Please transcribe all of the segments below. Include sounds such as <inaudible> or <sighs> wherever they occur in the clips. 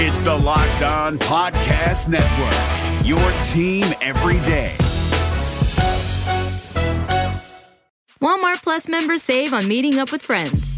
It's the Locked On Podcast Network, your team every day. Walmart Plus members save on meeting up with friends.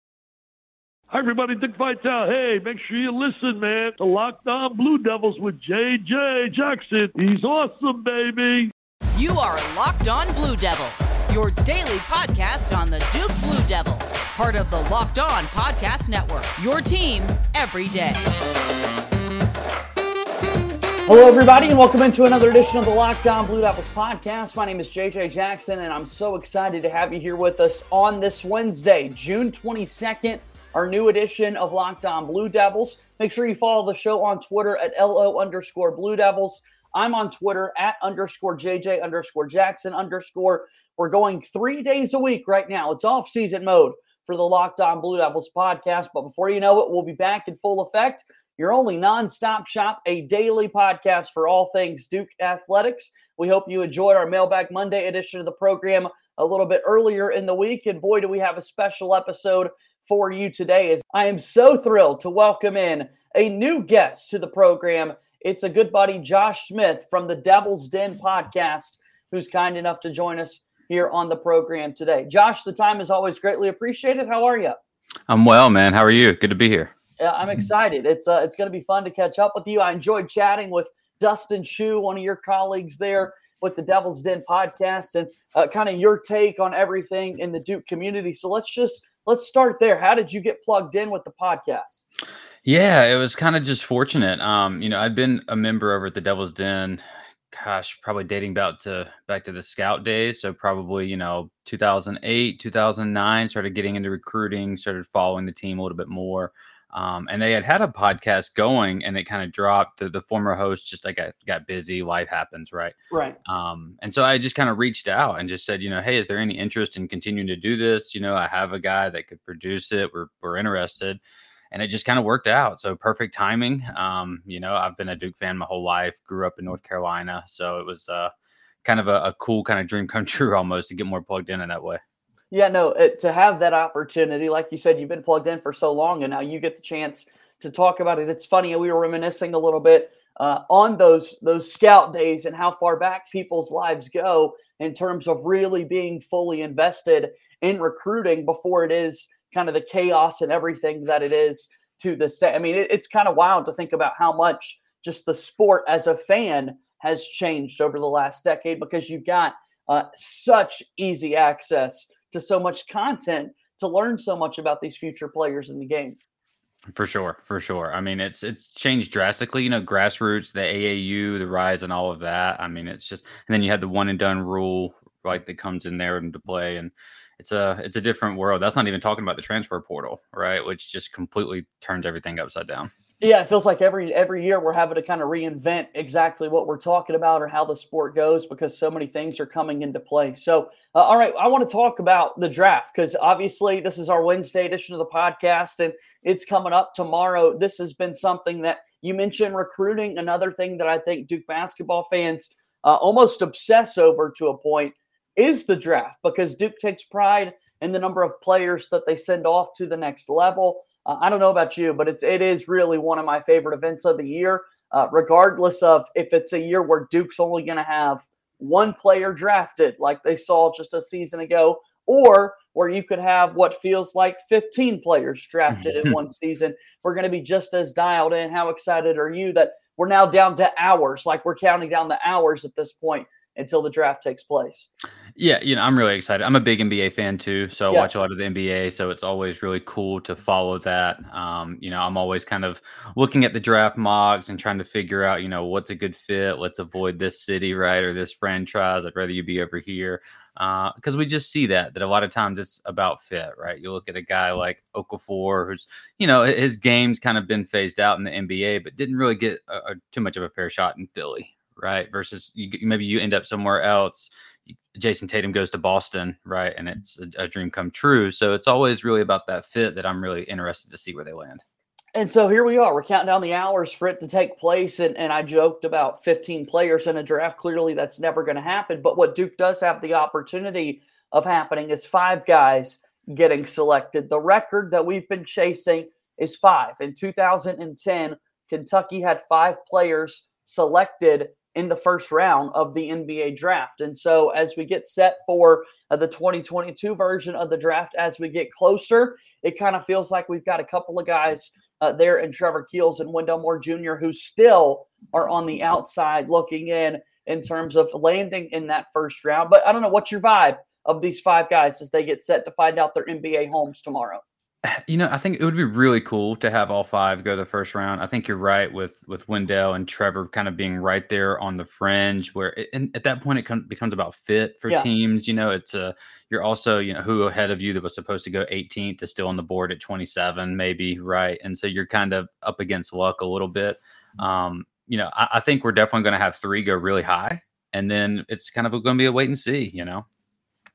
Hi, everybody. Dick Vitale. Hey, make sure you listen, man. The Locked On Blue Devils with J.J. Jackson. He's awesome, baby. You are Locked On Blue Devils, your daily podcast on the Duke Blue Devils, part of the Locked On Podcast Network. Your team every day. Hello, everybody, and welcome into another edition of the Locked On Blue Devils podcast. My name is JJ Jackson, and I'm so excited to have you here with us on this Wednesday, June 22nd our new edition of Locked On Blue Devils. Make sure you follow the show on Twitter at LO underscore Blue Devils. I'm on Twitter at underscore JJ underscore Jackson underscore. We're going three days a week right now. It's off season mode for the Locked On Blue Devils podcast. But before you know it, we'll be back in full effect. Your only nonstop shop, a daily podcast for all things Duke athletics. We hope you enjoyed our Mailbag Monday edition of the program a little bit earlier in the week. And boy, do we have a special episode for you today is I am so thrilled to welcome in a new guest to the program. It's a good buddy, Josh Smith from the Devil's Den podcast, who's kind enough to join us here on the program today. Josh, the time is always greatly appreciated. How are you? I'm well, man. How are you? Good to be here. I'm excited. It's uh, it's going to be fun to catch up with you. I enjoyed chatting with Dustin Shu, one of your colleagues there with the Devil's Den podcast, and uh, kind of your take on everything in the Duke community. So let's just let's start there. How did you get plugged in with the podcast? Yeah, it was kind of just fortunate. Um, you know, I'd been a member over at the Devil's Den, gosh, probably dating back to back to the scout days. So probably, you know, 2008, 2009, started getting into recruiting, started following the team a little bit more. Um, and they had had a podcast going and it kind of dropped. The, the former host just like got, got busy life happens right? Right. Um, and so i just kind of reached out and just said you know hey is there any interest in continuing to do this? You know i have a guy that could produce it. We're, we're interested. And it just kind of worked out. So perfect timing. Um, you know i've been a duke fan my whole life grew up in north carolina. So it was uh, kind of a, a cool kind of dream come <laughs> true almost to get more plugged in in that way yeah, no, it, to have that opportunity, like you said, you've been plugged in for so long, and now you get the chance to talk about it. It's funny, we were reminiscing a little bit uh, on those those scout days and how far back people's lives go in terms of really being fully invested in recruiting before it is kind of the chaos and everything that it is to this day. I mean, it, it's kind of wild to think about how much just the sport as a fan has changed over the last decade because you've got uh, such easy access to so much content to learn so much about these future players in the game. For sure, for sure. I mean, it's it's changed drastically. You know, grassroots, the AAU, the rise, and all of that. I mean, it's just, and then you had the one and done rule, right, that comes in there into play, and it's a it's a different world. That's not even talking about the transfer portal, right, which just completely turns everything upside down. Yeah, it feels like every every year we're having to kind of reinvent exactly what we're talking about or how the sport goes because so many things are coming into play. So, uh, all right, I want to talk about the draft because obviously this is our Wednesday edition of the podcast and it's coming up tomorrow. This has been something that you mentioned recruiting. Another thing that I think Duke basketball fans uh, almost obsess over to a point is the draft because Duke takes pride in the number of players that they send off to the next level. Uh, I don't know about you, but it's, it is really one of my favorite events of the year, uh, regardless of if it's a year where Duke's only going to have one player drafted, like they saw just a season ago, or where you could have what feels like 15 players drafted in <laughs> one season. We're going to be just as dialed in. How excited are you that we're now down to hours. Like we're counting down the hours at this point until the draft takes place. Yeah, you know, I'm really excited. I'm a big NBA fan too, so I Yeah. watch a lot of the NBA. So it's always really cool to follow that. Um, you know, I'm always kind of looking at the draft mocks and trying to figure out, you know, what's a good fit. Let's avoid this city, right, or this franchise. I'd rather you be over here because we just see that that a lot of times it's about fit, right? You look at a guy like Okafor, who's you know his game's kind of been phased out in the NBA, but didn't really get a, a, too much of a fair shot in Philly, right? Versus you, maybe you end up somewhere else. Jayson Tatum goes to Boston, right? And it's a, a dream come true. So it's always really about that fit that I'm really interested to see where they land. And so here we are. We're counting down the hours for it to take place. And, and I joked about 15 players in a draft. Clearly, that's never going to happen. But what Duke does have the opportunity of happening is five guys getting selected. The record that we've been chasing is five. In 2010, Kentucky had five players selected in the first round of the NBA draft. And so as we get set for uh, the 2022 version of the draft, as we get closer, it kind of feels like we've got a couple of guys uh, there in Trevor Keels and Wendell Moore Jr., who still are on the outside looking in in terms of landing in that first round. But I don't know, what's your vibe of these five guys as they get set to find out their NBA homes tomorrow? <sighs> You know, I think it would be really cool to have all five go the first round. I think you're right with with Wendell and Trevor kind of being right there on the fringe, where it, and at that point it com- becomes about fit for Yeah. teams. You know, it's a you're also you know who ahead of you that was supposed to go 18th is still on the board at 27, maybe right, and so you're kind of up against luck a little bit. Um, you know, I, I think we're definitely going to have three go really high, and then it's kind of going to be a wait and see. You know.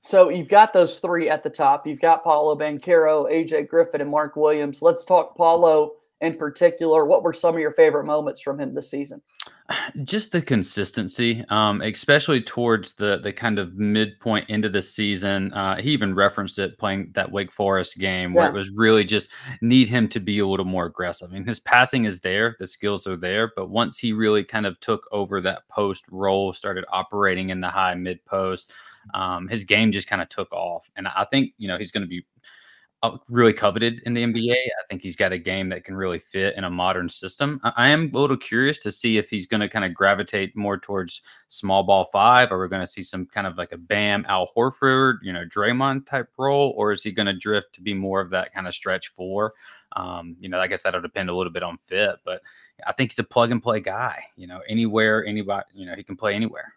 So you've got those three at the top. You've got Paolo Banchero, AJ Griffin, and Mark Williams. Let's talk Paolo in particular. What were some of your favorite moments from him this season? <sighs> just the consistency, um, especially towards the the kind of midpoint into the season. Uh, he even referenced it playing that Wake Forest game where Yeah. it was really just need him to be a little more aggressive. I mean, his passing is there, the skills are there, but once he really kind of took over that post role, started operating in the high mid post, um, his game just kind of took off. And I think you know he's going to be uh, really coveted in the NBA. I think he's got a game that can really fit in a modern system. I, I am a little curious to see if he's going to kind of gravitate more towards small ball five, or we're going to see some kind of like a Bam, Al Horford, you know, Draymond type role, or is he going to drift to be more of that kind of stretch four? Um, you know, I guess that'll depend a little bit on fit, but I think he's a plug and play guy. You know, anywhere, anybody, you know, he can play anywhere.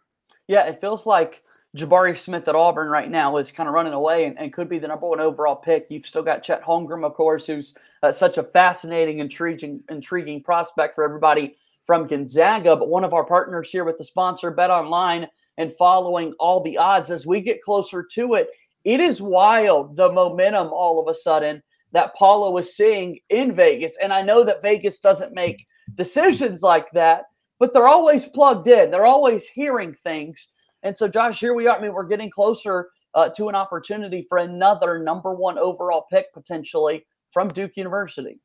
Yeah, it feels like Jabari Smith at Auburn right now is kind of running away and, and could be the number one overall pick. You've still got Chet Holmgren, of course, who's uh, such a fascinating, intriguing, intriguing prospect for everybody from Gonzaga. But one of our partners here with the sponsor, Bet Online, and following all the odds as we get closer to it, it is wild the momentum all of a sudden that Paolo was seeing in Vegas. And I know that Vegas doesn't make decisions like that, but they're always plugged in. They're always hearing things. And so, Josh, here we are. I mean, we're getting closer uh, to an opportunity for another number one overall pick potentially from Duke University.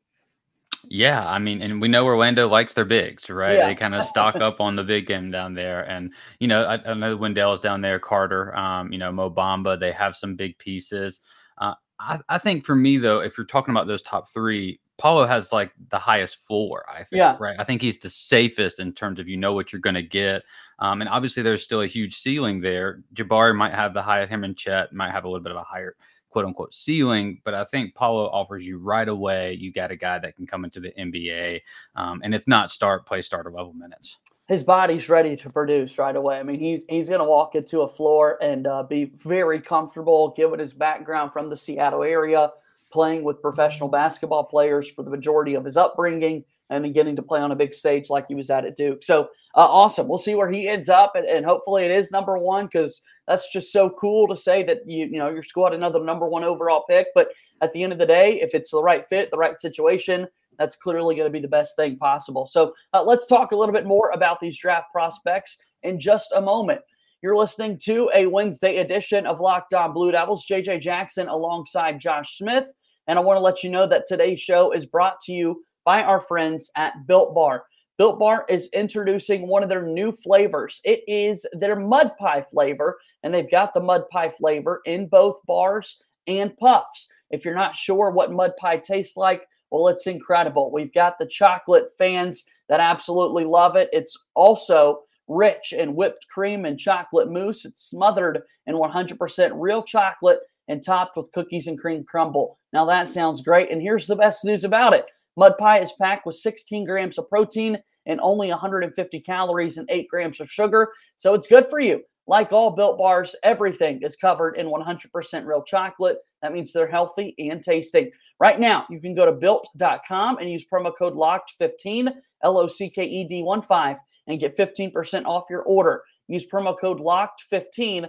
Yeah, I mean, and we know Orlando likes their bigs, right? Yeah. They kind of stock up on the big game down there, and you know, I, I know Wendell's down there, Carter, um, you know, Mo Bamba. They have some big pieces. Uh, I, I think for me though, if you're talking about those top three, Paolo has like the highest floor. I think, Yeah. right? I think he's the safest in terms of you know what you're going to get, um, and obviously there's still a huge ceiling there. Jabari might have the higher, him and Chet might have a little bit of a higher quote unquote ceiling, but I think Paolo offers you right away. You got a guy that can come into the NBA, um, and if not start, play starter level minutes. His body's ready to produce right away. I mean, he's he's going to walk into a floor and uh, be very comfortable, given his background from the Seattle area, playing with professional basketball players for the majority of his upbringing, and then getting to play on a big stage like he was at at Duke. So uh, awesome. We'll see where he ends up, and, and hopefully it is number one because that's just so cool to say that you you know your squad another number one overall pick. But at the end of the day, if it's the right fit, the right situation, that's clearly going to be the best thing possible. So uh, let's talk a little bit more about these draft prospects in just a moment. You're listening to a Wednesday edition of Locked On Blue Devils. JJ Jackson alongside Josh Smith. And I want to let you know that today's show is brought to you by our friends at Built Bar. Built Bar is introducing one of their new flavors. It is their mud pie flavor, and they've got the mud pie flavor in both bars and puffs. If you're not sure what mud pie tastes like, well, it's incredible. We've got the chocolate fans that absolutely love it. It's also rich in whipped cream and chocolate mousse. It's smothered in 100% real chocolate and topped with cookies and cream crumble. Now that sounds great. And here's the best news about it Mud Pie is packed with 16 grams of protein and only 150 calories and 8 grams of sugar. So it's good for you. Like all built bars, everything is covered in 100% real chocolate. That means they're healthy and tasting. Right now, you can go to built.com and use promo code LOCKED15, L O C K E D 1 5, and get 15% off your order. Use promo code LOCKED15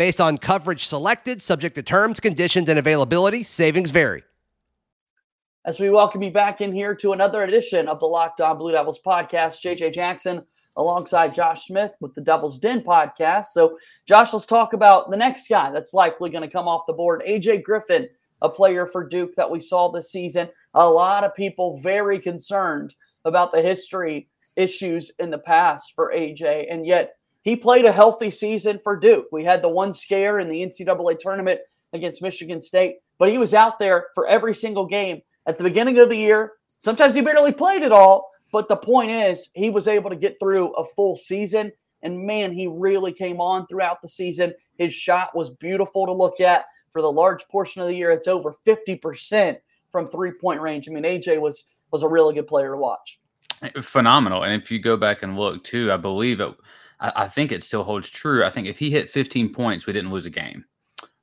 Based on coverage selected, subject to terms, conditions, and availability, savings vary. As we welcome you back in here to another edition of the Locked On Blue Devils podcast, JJ Jackson alongside Josh Smith with the Devil's Den podcast. So, Josh, let's talk about the next guy that's likely going to come off the board AJ Griffin, a player for Duke that we saw this season. A lot of people very concerned about the history issues in the past for AJ, and yet he played a healthy season for Duke. We had the one scare in the NCAA tournament against Michigan State, but he was out there for every single game at the beginning of the year. Sometimes he barely played at all, but the point is, he was able to get through a full season. And man, he really came on throughout the season. His shot was beautiful to look at for the large portion of the year. It's over 50% from three point range. I mean, AJ was was a really good player to watch. Phenomenal. And if you go back and look too, I believe it, I, I think it still holds true. I think if he hit 15 points, we didn't lose a game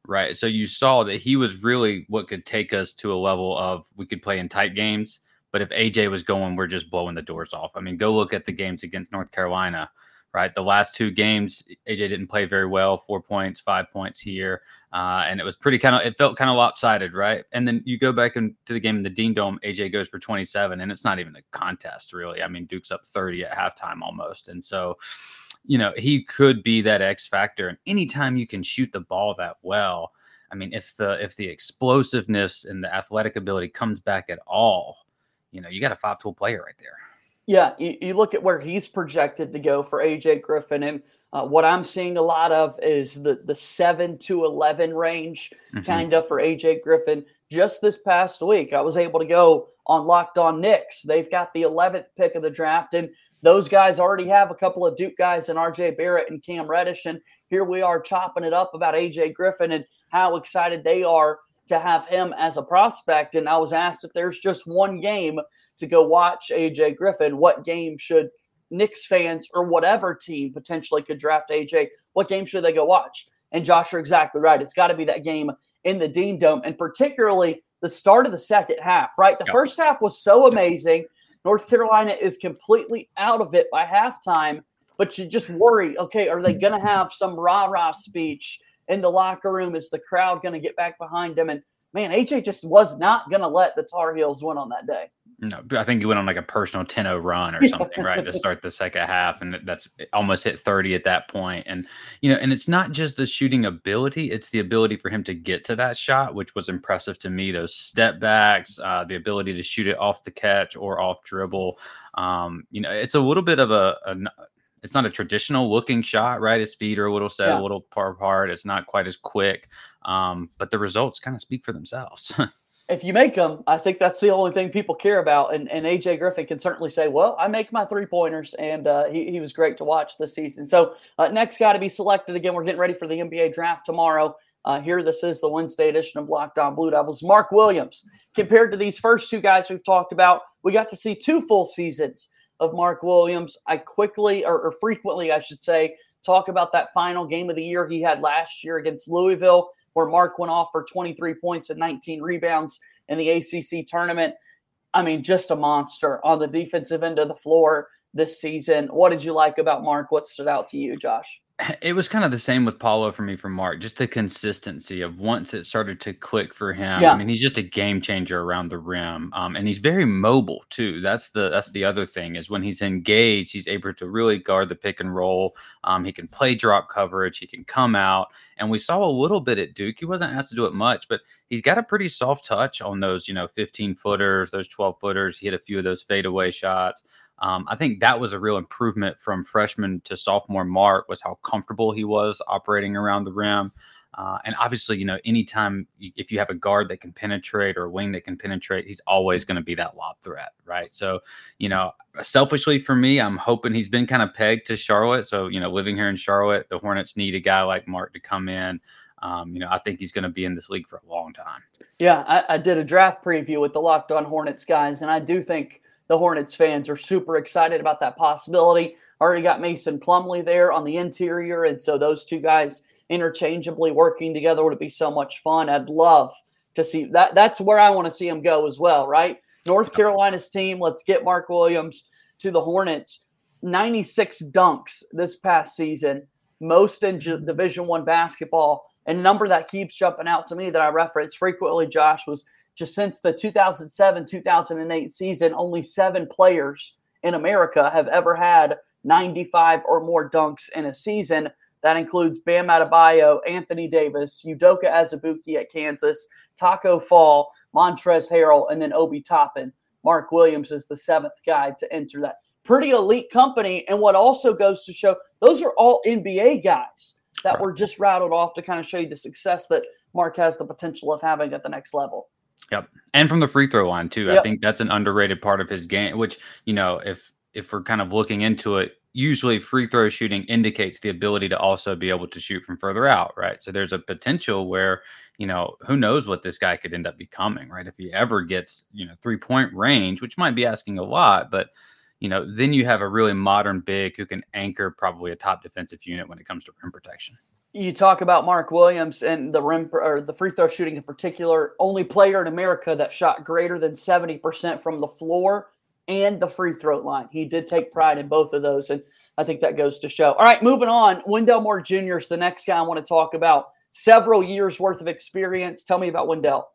right? So you saw that he was really what could take us to a level of we could play in tight games. But if AJ was going, we're just blowing the doors off. I mean, go look at the games against North Carolina, right? The last two games, AJ didn't play very well, four points, five points here. Uh, and it was pretty kind of, it felt kind of lopsided, right? And then you go back into the game in the Dean Dome, AJ goes for 27, and it's not even a contest, really. I mean, Duke's up 30 at halftime almost. And so, you know, he could be that X factor. And anytime you can shoot the ball that well, I mean, if the if the explosiveness and the athletic ability comes back at all, you know, you got a five tool player right there. Yeah, you, you look at where he's projected to go for AJ Griffin, and uh, what I'm seeing a lot of is the the seven to eleven range, mm-hmm. kind of for AJ Griffin. Just this past week, I was able to go on Locked On Knicks. They've got the 11th pick of the draft, and those guys already have a couple of Duke guys and RJ Barrett and Cam Reddish. And here we are chopping it up about AJ Griffin and how excited they are to have him as a prospect. And I was asked if there's just one game to go watch AJ Griffin, what game should Knicks fans or whatever team potentially could draft AJ, what game should they go watch? And Josh, you're exactly right. It's got to be that game in the Dean Dome, and particularly the start of the second half, right? The yep. first half was so amazing. North Carolina is completely out of it by halftime, but you just worry okay, are they going to have some rah rah speech in the locker room? Is the crowd going to get back behind them? And man, AJ just was not going to let the Tar Heels win on that day. No, I think he went on like a personal 10-0 run or something, right, to start the second half, and that's almost hit 30 at that point. And you know, and it's not just the shooting ability; it's the ability for him to get to that shot, which was impressive to me. Those step backs, uh, the ability to shoot it off the catch or off dribble. Um, you know, it's a little bit of a, a it's not a traditional looking shot, right? His feet are a little set, yeah. a little far apart. It's not quite as quick, um, but the results kind of speak for themselves. <laughs> if you make them, I think that's the only thing people care about. And, and AJ Griffin can certainly say, well, I make my three pointers, and uh, he, he was great to watch this season. So, uh, next guy to be selected again, we're getting ready for the NBA draft tomorrow. Uh, here, this is the Wednesday edition of Locked On Blue Devils. Mark Williams, compared to these first two guys we've talked about, we got to see two full seasons of Mark Williams. I quickly, or, or frequently, I should say, talk about that final game of the year he had last year against Louisville where Mark went off for 23 points and 19 rebounds in the ACC tournament. I mean, just a monster on the defensive end of the floor this season. What did you like about Mark? What stood out to you, Josh? <laughs> It was kind of the same with Paolo for me from Mark, just the consistency of once it started to click for him. Yeah. I mean, he's just a game changer around the rim. Um, and he's very mobile too. That's the that's the other thing is when he's engaged, he's able to really guard the pick and roll. Um, he can play drop coverage, he can come out. And we saw a little bit at Duke. He wasn't asked to do it much, but he's got a pretty soft touch on those, you know, 15 footers, those 12 footers. He hit a few of those fadeaway shots. Um, I think that was a real improvement from freshman to sophomore Mark was how comfortable he was operating around the rim. Uh, and obviously, you know, anytime if you have a guard that can penetrate or a wing that can penetrate, he's always going to be that lob threat, right? So, you know, selfishly for me, I'm hoping he's been kind of pegged to Charlotte. So, you know, living here in Charlotte, the Hornets need a guy like Mark to come in. Um, you know, I think he's going to be in this league for a long time. Yeah, I, I did a draft preview with the Locked On Hornets guys, and I do think the Hornets fans are super excited about that possibility. Already got Mason Plumlee there on the interior, and so those two guys interchangeably working together would be so much fun. I'd love to see that. That's where I want to see them go as well, right? North Carolina's team. Let's get Mark Williams to the Hornets. 96 dunks this past season, most in Division One basketball. And number that keeps jumping out to me that I reference frequently, Josh, was just since the 2007 2008 season, only seven players in America have ever had 95 or more dunks in a season. That includes Bam Adebayo, Anthony Davis, Udoka Azubuike at Kansas, Taco Fall, Montrezl Harrell, and then Obi Toppin. Mark Williams is the seventh guy to enter that. Pretty elite company. And what also goes to show, those are all NBA guys that were just rattled off to kind of show you the success that Mark has the potential of having at the next level. Yep. And from the free throw line too. Yep. I think that's an underrated part of his game, which, you know, if if we're kind of looking into it, usually free throw shooting indicates the ability to also be able to shoot from further out, right? So there's a potential where, you know, who knows what this guy could end up becoming, right? If he ever gets, you know, three point range, which might be asking a lot, but you know, then you have a really modern big who can anchor probably a top defensive unit when it comes to rim protection. You talk about Mark Williams and the rim or the free throw shooting in particular, only player in America that shot greater than 70% from the floor and the free throw line. He did take pride in both of those. And I think that goes to show. All right, moving on. Wendell Moore Jr. is the next guy I want to talk about. Several years worth of experience. Tell me about Wendell.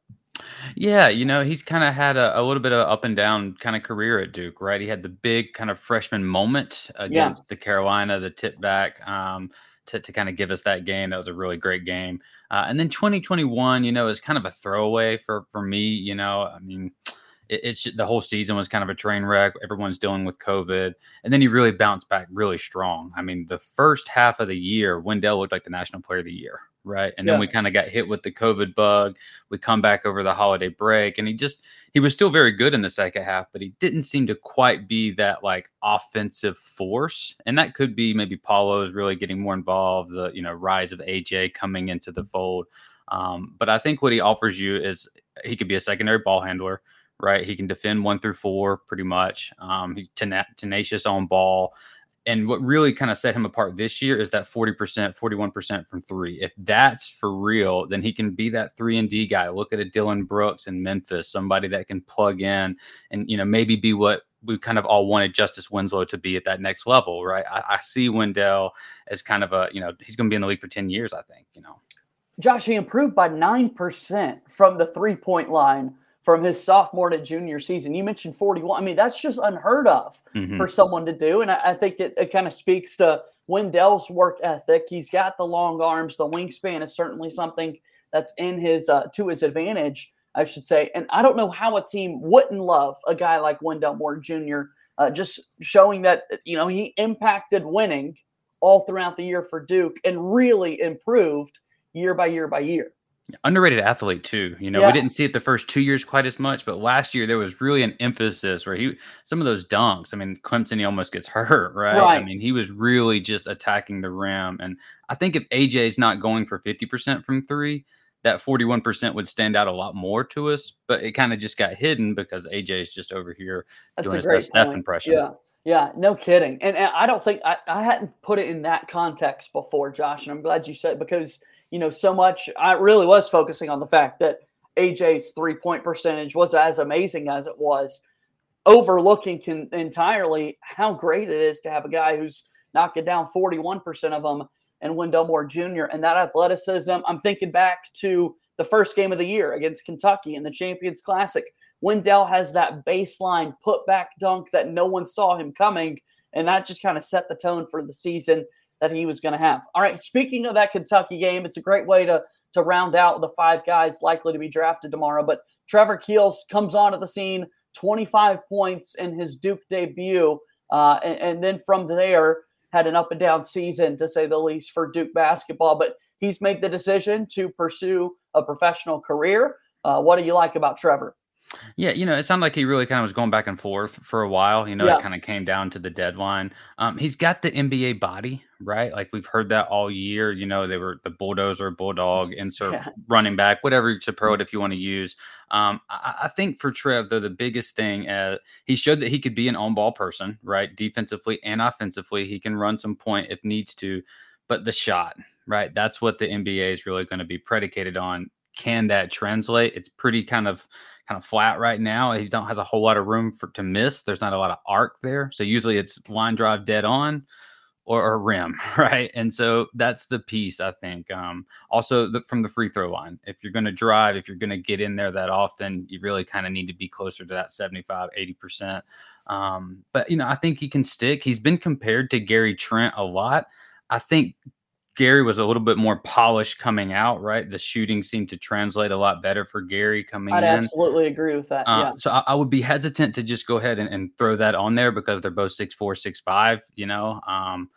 Yeah, you know, he's kind of had a, a, little bit of up and down kind of career at Duke, right? He had the big kind of freshman moment against yeah. the Carolina, the tip back um, to, to kind of give us that game. That was a really great game. Uh, and then 2021, you know, is kind of a throwaway for, for me. You know, I mean, it, it's the whole season was kind of a train wreck. Everyone's dealing with COVID. And then he really bounced back really strong. I mean, the first half of the year, Wendell looked like the national player of the year right? And yeah. then we kind of got hit with the COVID bug. We come back over the holiday break, and he just he was still very good in the second half, but he didn't seem to quite be that like offensive force. And that could be maybe Paolo's really getting more involved, the you know rise of AJ coming into the fold. Um, but I think what he offers you is he could be a secondary ball handler. Right, he can defend one through four pretty much. Um, he's tenacious on ball and what really kind of set him apart this year is that 40%, 41% from three. If that's for real, then he can be that three and D guy. Look at a Dillon Brooks in Memphis, somebody that can plug in and, you know, maybe be what we've kind of all wanted Justice Winslow to be at that next level, right? I, I see Wendell as kind of a, you know, he's going to be in the league for 10 years, I think, you know. Josh, he improved by 9% from the three point line from his sophomore to junior season. You mentioned 41. I mean, that's just unheard of mm-hmm. for someone to do. And I, I think it, it kind of speaks to Wendell's work ethic. He's got the long arms. The wingspan is certainly something that's in his uh, to his advantage, I should say. And I don't know how a team wouldn't love a guy like Wendell Moore Jr. Uh, just showing that you know he impacted winning all throughout the year for Duke and really improved year by year by year. Underrated athlete too. You know, yeah. we didn't see it the first two years quite as much, but last year there was really an emphasis where he some of those dunks. I mean, Clemson he almost gets <laughs> hurt, right? right? I mean, he was really just attacking the rim, and I think if AJ is not going for fifty percent from three, that forty one percent would stand out a lot more to us. But it kind of just got hidden because AJ is just over here That's doing his best Steph impression. Yeah. Yeah, no kidding. And, and I don't think I, I hadn't put it in that context before, Josh. And I'm glad you said because you know, so much. I really was focusing on the fact that AJ's three point percentage was as amazing as it was, overlooking can, entirely how great it is to have a guy who's knocking down 41% of them and Wendell Moore Jr. And that athleticism, I'm thinking back to the first game of the year against Kentucky in the Champions Classic. Wendell has that baseline put back dunk that no one saw him coming. And that just kind of set the tone for the season that he was going to have. All right. Speaking of that Kentucky game, it's a great way to, to round out the five guys likely to be drafted tomorrow. But Trevor Keels comes onto the scene, 25 points in his Duke debut. Uh, and, and then from there, had an up and down season to say the least for Duke basketball. But he's made the decision to pursue a professional career. Uh, what do you like about Trevor? Yeah, you know, it sounded like he really kind of was going back and forth for a while. You know, Yeah. it kind of came down to the deadline. Um, he's got the NBA body, right? Like we've heard that all year. You know, they were the bulldozer, bulldog, insert Yeah. running back, whatever to pro it if you want to use. Um, I, I think for Trev, though, the biggest thing, uh, he showed that he could be an on ball person, right? Defensively and offensively, he can run some point if needs to. But the shot, right? That's what the NBA is really going to be predicated on. Can that translate? It's pretty kind of kind of flat right now. He don't has a whole lot of room for to miss. There's not a lot of arc there. So usually it's line drive dead on or, or rim, <laughs> right? And so that's the piece I think. Um, also the, from the free throw line, if you're going to drive, if you're going to get in there that often, you really kind of need to be closer to that 75, 80%. Um, but you know, I think he can stick. He's been compared to Gary Trent a lot. I think Gary was a little bit more polished coming out, right? The shooting seemed to translate a lot better for Gary coming in. I'd in. absolutely agree with that. Uh, yeah. So I, I would be hesitant to just go ahead and, and throw that on there because they're both six four, six five. You know, um,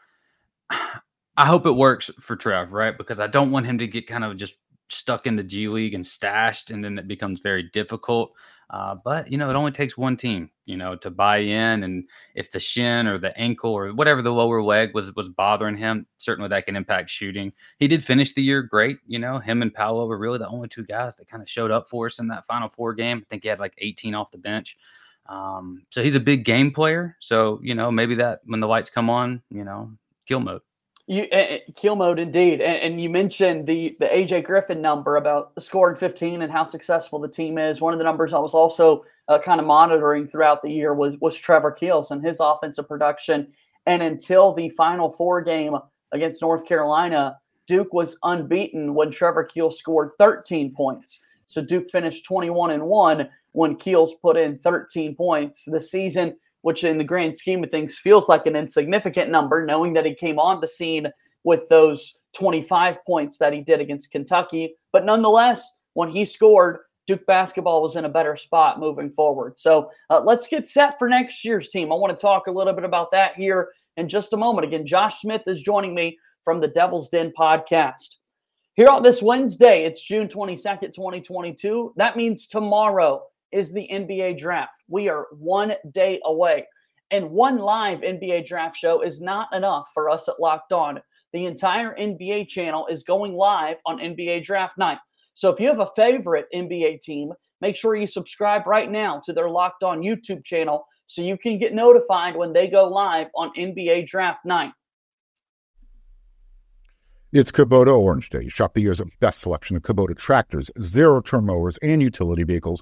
<sighs> I hope it works for Trev, right? Because I don't want him to get kind of just stuck in the G League and stashed, and then it becomes very difficult. Uh, but you know, it only takes one team, you know, to buy in, and if the shin or the ankle or whatever the lower leg was was bothering him, certainly that can impact shooting. He did finish the year great, you know. Him and Paolo were really the only two guys that kind of showed up for us in that Final Four game. I think he had like 18 off the bench. Um, so he's a big game player. So you know, maybe that when the lights come on, you know, kill mode. You uh, kill mode indeed, and, and you mentioned the the AJ Griffin number about scoring 15 and how successful the team is. One of the numbers I was also uh, kind of monitoring throughout the year was was Trevor Keels and his offensive production. And until the Final Four game against North Carolina, Duke was unbeaten when Trevor Keels scored 13 points. So Duke finished 21 and one when Keels put in 13 points. The season which in the grand scheme of things feels like an insignificant number, knowing that he came on the scene with those 25 points that he did against Kentucky. But nonetheless, when he scored, Duke basketball was in a better spot moving forward. So uh, let's get set for next year's team. I want to talk a little bit about that here in just a moment. Again, Josh Smith is joining me from the Devil's Den podcast. Here on this Wednesday, it's June 22nd, 2022. That means tomorrow is the NBA draft. We are one day away. And one live NBA draft show is not enough for us at Locked On. The entire NBA channel is going live on NBA draft night. So if you have a favorite NBA team, make sure you subscribe right now to their Locked On YouTube channel so you can get notified when they go live on NBA draft night. It's Kubota Orange Day. Shop the year's best selection of Kubota tractors, zero turn mowers, and utility vehicles,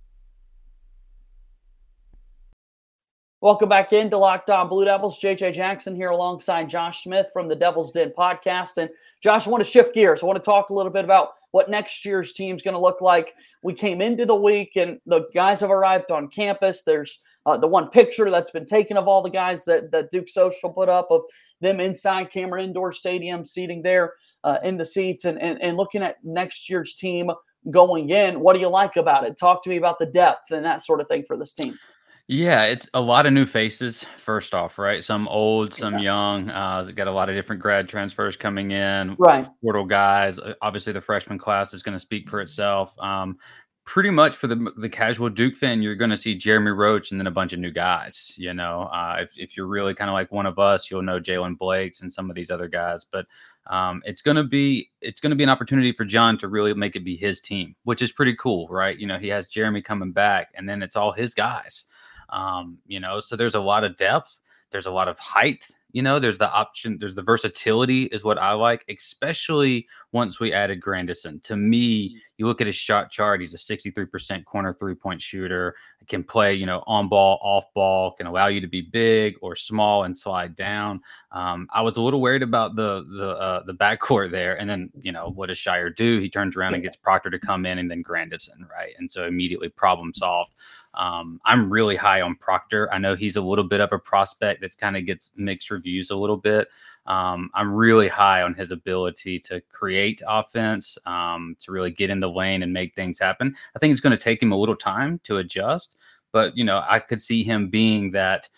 Welcome back into Locked On Blue Devils. JJ Jackson here alongside Josh Smith from the Devil's Den podcast. And Josh, I want to shift gears. I want to talk a little bit about what next year's team's going to look like. We came into the week and the guys have arrived on campus. There's uh, the one picture that's been taken of all the guys that, that Duke Social put up of them inside Cameron Indoor Stadium, seating there uh, in the seats and, and, and looking at next year's team going in. What do you like about it? Talk to me about the depth and that sort of thing for this team. Yeah, it's a lot of new faces. First off, right? Some old, some Yeah. young. Uh, got a lot of different grad transfers coming in. Right. Portal guys. Obviously, the freshman class is going to speak for itself. Um, pretty much for the the casual Duke fan, you're going to see Jeremy Roach and then a bunch of new guys. You know, uh, if if you're really kind of like one of us, you'll know Jaylen Blakes and some of these other guys. But um, it's going to be it's going to be an opportunity for Jon to really make it be his team, which is pretty cool, right? You know, he has Jeremy coming back, and then it's all his guys. Um, you know, so there's a lot of depth. There's a lot of height you know, there's the option, there's the versatility, is what I like, especially once we added Grandison. To me, mm. you look at his shot chart, he's a 63% corner three point shooter, can play, you know, on ball, off ball, can allow you to be big or small and slide down. Um, I was a little worried about the the uh, the backcourt there, and then you know what does Scheyer do? He turns around and gets Proctor to come in, and then Grandison, right? And so immediately problem solved. Um, I'm really high on Proctor. I know he's a little bit of a prospect that's kind of gets mixed reviews a little bit. Um, I'm really high on his ability to create offense, um, to really get in the lane and make things happen. I think it's going to take him a little time to adjust, but you know, I could see him being that.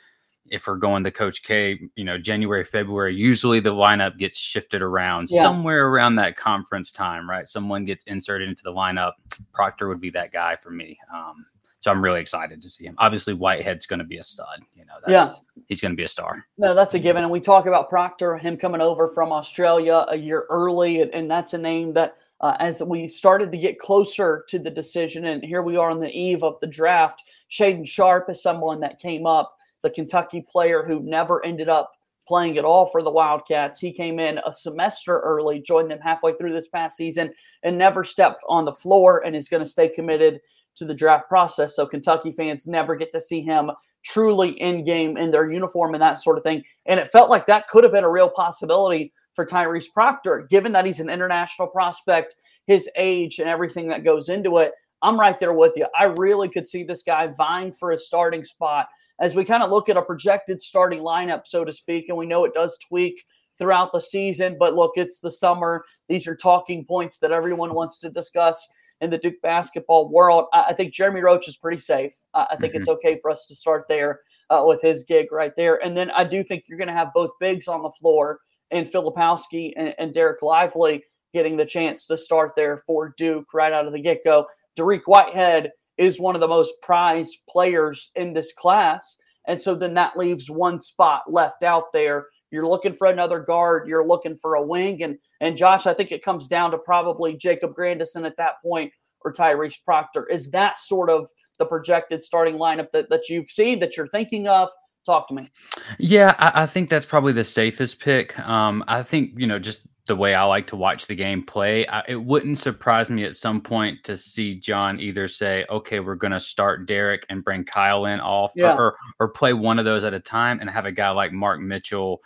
If we're going to Coach K, you know, January, February, usually the lineup gets shifted around yeah. somewhere around that conference time, right? Someone gets inserted into the lineup. Proctor would be that guy for me. Um, so I'm really excited to see him. Obviously, Whitehead's going to be a stud. You know, yeah, he's going to be a star. No, that's a given. And we talk about Proctor, him coming over from Australia a year early, and, and that's a name that uh, as we started to get closer to the decision, and here we are on the eve of the draft. Shaedon Sharpe is someone that came up, the Kentucky player who never ended up playing at all for the Wildcats. He came in a semester early, joined them halfway through this past season, and never stepped on the floor and is going to stay committed to the draft process. So Kentucky fans never get to see him truly in game in their uniform and that sort of thing. And it felt like that could have been a real possibility for Tyrese Proctor, given that he's an international prospect, his age, and everything that goes into it. I'm right there with you. I really could see this guy vying for a starting spot as we kind of look at a projected starting lineup, so to speak. And we know it does tweak throughout the season, but look, it's the summer. These are talking points that everyone wants to discuss in the Duke basketball world. I, I think Jeremy Roach is pretty safe. I, I think mm-hmm. it's okay for us to start there uh, with his gig right there. And then I do think you're going to have both bigs on the floor and Filipowski and, and Dereck Lively getting the chance to start there for Duke right out of the get go. Dariq Whitehead is one of the most prized players in this class. And so then that leaves one spot left out there. You're looking for another guard. You're looking for a wing. And and Josh, I think it comes down to probably Jacob Grandison at that point or Tyrese Proctor. Is that sort of the projected starting lineup that, that you've seen that you're thinking of? Talk to me. Yeah, I, I think that's probably the safest pick. Um, I think, you know, just the way I like to watch the game play, I, it wouldn't surprise me at some point to see Jon either say, okay, we're going to start Dereck and bring Kyle in off yeah. or, or, or play one of those at a time and have a guy like Mark Mitchell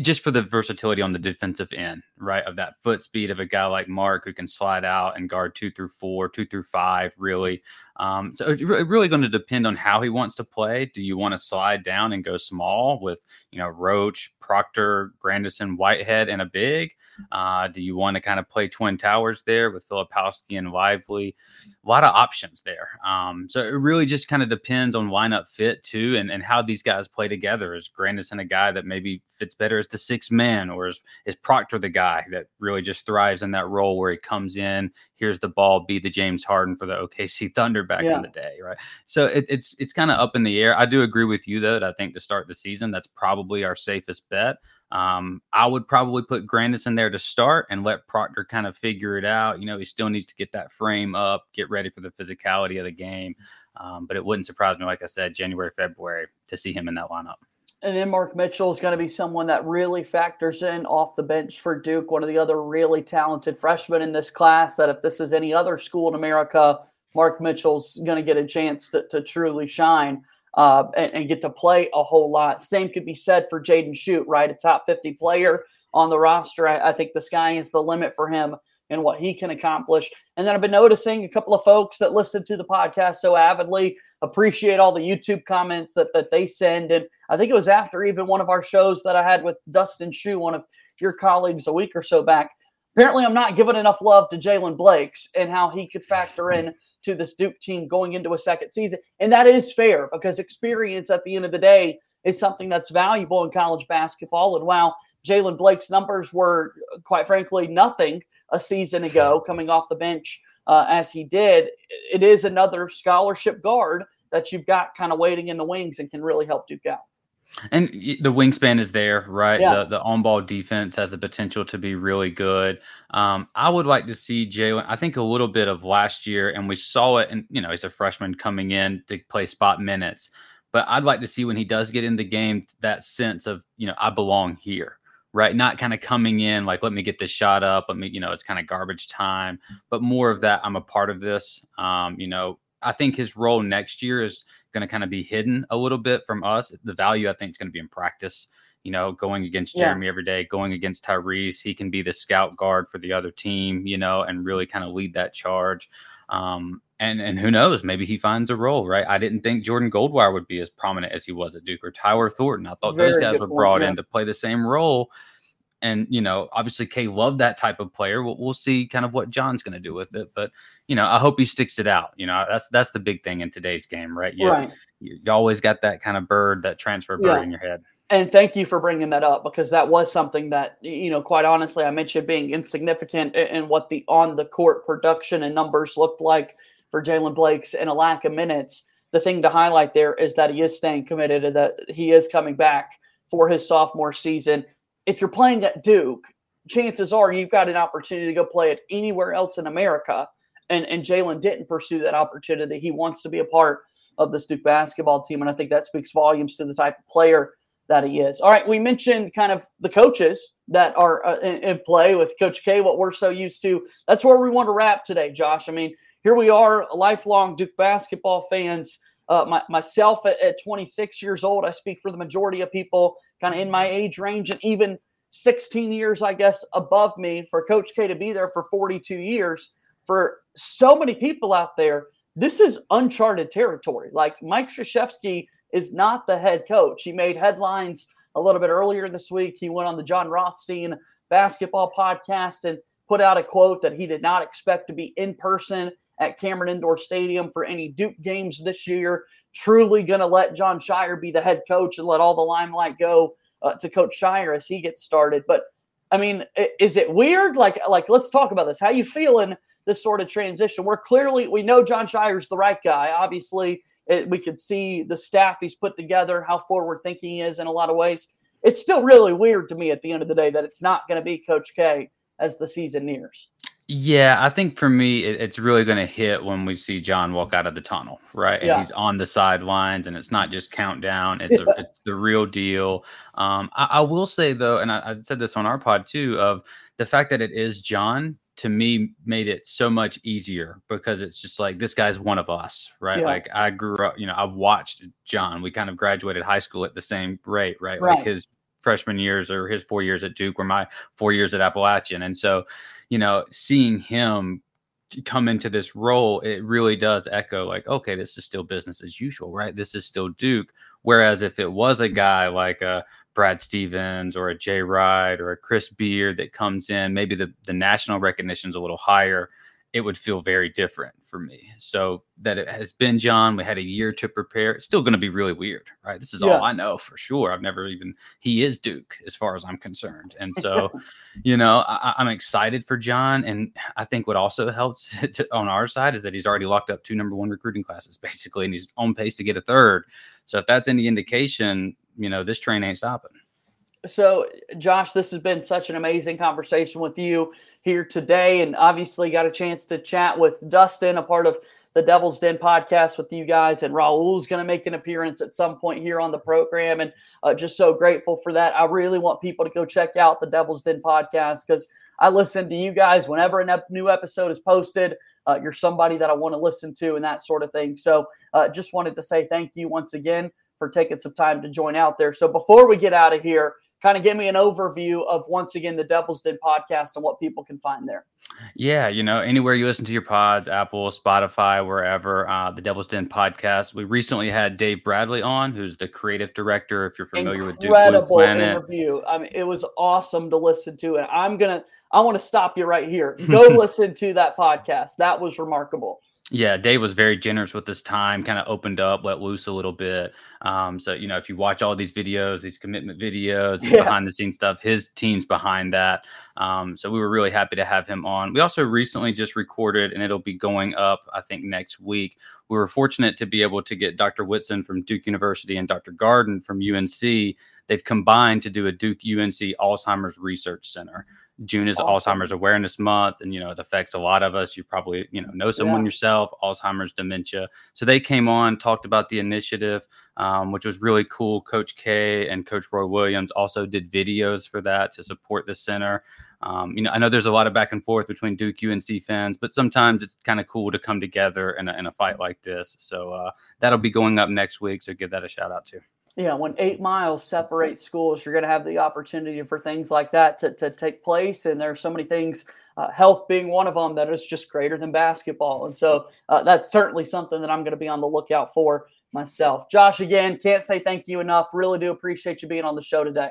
just for the versatility on the defensive end, right? Of that foot speed of a guy like Mark who can slide out and guard two through four, two through five, really. Um, so it's really going to depend on how he wants to play. Do you want to slide down and go small with, you know, Roach, Proctor, Grandison, Whitehead, and a big? Uh, do you want to kind of play twin towers there with Filipowski and Lively? A lot of options there. Um, so it really just kind of depends on lineup fit too, and, and how these guys play together. Is Grandison a guy that maybe fits better as the sixth man, or is, is Proctor the guy that really just thrives in that role where he comes in, here's the ball, be the James Harden for the OKC Thunder back yeah. in the day, right? So it, it's it's kind of up in the air. I do agree with you though. That I think to start the season, that's probably our safest bet. Um, I would probably put Grandison there to start and let Proctor kind of figure it out. You know, he still needs to get that frame up, get ready for the physicality of the game. Um, but it wouldn't surprise me, like I said, January, February, to see him in that lineup. And then Mark Mitchell is going to be someone that really factors in off the bench for Duke, one of the other really talented freshmen in this class. That if this is any other school in America, Mark Mitchell's going to get a chance to, to truly shine uh, and, and, get to play a whole lot. Same could be said for Jaden Schutt, right? A top 50 player on the roster. I, I think the sky is the limit for him and what he can accomplish. And then I've been noticing a couple of folks that listen to the podcast so avidly appreciate all the YouTube comments that, that they send. And I think it was after even one of our shows that I had with Dustin Shu, one of your colleagues, a week or so back. Apparently, I'm not giving enough love to Jaylen Blakes and how he could factor in to this Duke team going into a second season. And that is fair because experience at the end of the day is something that's valuable in college basketball. And while Jaylen Blake's numbers were, quite frankly, nothing a season ago coming off the bench uh, as he did, it is another scholarship guard that you've got kind of waiting in the wings and can really help Duke out. And the wingspan is there, right? Yeah. The the on ball defense has the potential to be really good. Um, I would like to see Jaylen. I think a little bit of last year, and we saw it. And you know, he's a freshman coming in to play spot minutes. But I'd like to see when he does get in the game that sense of you know I belong here, right? Not kind of coming in like let me get this shot up. Let me you know it's kind of garbage time, but more of that I'm a part of this. Um, you know, I think his role next year is going to kind of be hidden a little bit from us. The value I think is going to be in practice. You know, going against Yeah. Jeremy every day, going against Tyrese, he can be the scout guard for the other team. You know, and really kind of lead that charge. Um, and and who knows, maybe he finds a role. Right? I didn't think Jordan Goldwire would be as prominent as he was at Duke or Tyler Thornton. I thought those guys were point, brought yeah. in to play the same role. And you know, obviously, Kay loved that type of player. We'll, we'll see kind of what Jon's going to do with it, but you know, I hope he sticks it out. You know, that's that's the big thing in today's game, right? You, Right. you, you always got that kind of bird, that transfer bird Yeah. in your head. And thank you for bringing that up because that was something that, you know, quite honestly, I mentioned being insignificant in, in what the on the court production and numbers looked like for Jaylen Blake's and a lack of minutes. The thing to highlight there is that he is staying committed and that he is coming back for his sophomore season. If you're playing at Duke, chances are you've got an opportunity to go play it anywhere else in America. And, and Jaylen didn't pursue that opportunity. He wants to be a part of this Duke basketball team. And I think that speaks volumes to the type of player that he is. All right, we mentioned kind of the coaches that are uh, in, in play with Coach K, what we're so used to. That's where we want to wrap today, Josh. I mean, here we are, lifelong Duke basketball fans. Uh, my, myself at, at 26 years old, I speak for the majority of people kind of in my age range and even 16 years, I guess, above me for Coach K to be there for 42 years. For so many people out there, this is uncharted territory. Like Mike Krzyzewski is not the head coach. He made headlines a little bit earlier this week. He went on the Jon Rothstein basketball podcast and put out a quote that he did not expect to be in person at Cameron Indoor Stadium for any Duke games this year. Truly going to let Jon Scheyer be the head coach and let all the limelight go uh, to Coach Scheyer as he gets started. But I mean, is it weird? Like, like let's talk about this. How you feeling this sort of transition? We're clearly we know Jon Scheyer's the right guy. Obviously, it, we could see the staff he's put together, how forward thinking he is in a lot of ways. It's still really weird to me at the end of the day that it's not going to be Coach K as the season nears. Yeah, I think for me, it, it's really going to hit when we see Jon walk out of the tunnel, right? And Yeah. he's on the sidelines, and it's not just countdown; it's a, it's the real deal. Um, I, I will say though, and I, I said this on our pod too, of the fact that it is Jon to me made it so much easier because it's just like this guy's one of us, right? Yeah. Like I grew up, you know, I've watched Jon. We kind of graduated high school at the same rate, right? Right. Like his freshman years or his four years at Duke were my four years at Appalachian, and so you know, seeing him come into this role, it really does echo like, okay, this is still business as usual, right? This is still Duke. Whereas if it was a guy like a Brad Stevens or a Jay Wright or a Chris Beard that comes in, maybe the, the national recognition is a little higher, it would feel very different for me. So that it has been Jon, we had a year to prepare. It's still going to be really weird, right? This is Yeah. all I know for sure. I've never even, he is Duke as far as I'm concerned. And so, <laughs> you know, I, I'm excited for Jon. And I think what also helps <laughs> to, on our side is that he's already locked up two number one recruiting classes, basically, and he's on pace to get a third. So if that's any indication, you know, this train ain't stopping. So, Josh, this has been such an amazing conversation with you here today, and obviously got a chance to chat with Dustin, a part of the Devil's Den podcast with you guys, and Raul's going to make an appearance at some point here on the program, and uh, just so grateful for that. I really want people to go check out the Devil's Den podcast because I listen to you guys whenever a new episode is posted. Uh, you're somebody that I want to listen to and that sort of thing. So, uh, just wanted to say thank you once again for taking some time to join out there. So, before we get out of here, kind of give me an overview of once again the Devil's Den podcast and what people can find there. Yeah, you know, anywhere you listen to your pods, Apple, Spotify, wherever, uh, the Devil's Den podcast. We recently had Dave Bradley on, who's the creative director, if you're familiar with Duke Blue Incredible Planet. interview. I mean, it was awesome to listen to, and I'm gonna, I want to stop you right here. <laughs> Go listen to that podcast. That was remarkable. Yeah, Dave was very generous with his time, kind of opened up, let loose a little bit. Um, so, you know, if you watch all these videos, these commitment videos, yeah. behind the scenes stuff, his team's behind that. Um, so we were really happy to have him on. We also recently just recorded, and it'll be going up, I think, next week. We were fortunate to be able to get Dr. Whitson from Duke University and Dr. Garden from UNC. They've combined to do a Duke UNC Alzheimer's Research Center. June is awesome. Alzheimer's Awareness Month, and you know it affects a lot of us. You probably you know know someone yeah. yourself, Alzheimer's, dementia. So they came on, talked about the initiative, um, which was really cool. Coach K and Coach Roy Williams also did videos for that to support the center. Um, you know, I know there's a lot of back and forth between Duke UNC fans, but sometimes it's kind of cool to come together in a, in a fight like this. So uh, that'll be going up next week. So give that a shout out to yeah, when eight miles separate schools, you're going to have the opportunity for things like that to, to take place. And there are so many things, uh, health being one of them, that is just greater than basketball. And so uh, that's certainly something that I'm going to be on the lookout for myself. Josh, again, can't say thank you enough. Really do appreciate you being on the show today.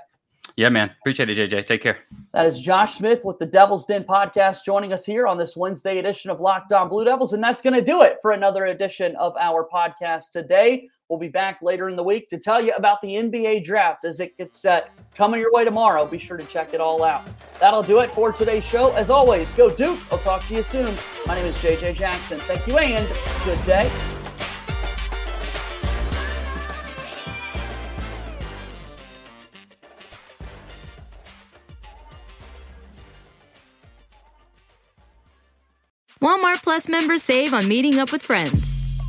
Yeah, man. Appreciate it, JJ. Take care. That is Josh Smith with the Devil's Den podcast joining us here on this Wednesday edition of Locked On Blue Devils. And that's going to do it for another edition of our podcast today. We'll be back later in the week to tell you about the NBA draft as it gets set coming your way tomorrow. Be sure to check it all out. That'll do it for today's show. As always, go Duke. I'll talk to you soon. My name is JJ Jackson. Thank you and good day. Walmart Plus members save on meeting up with friends.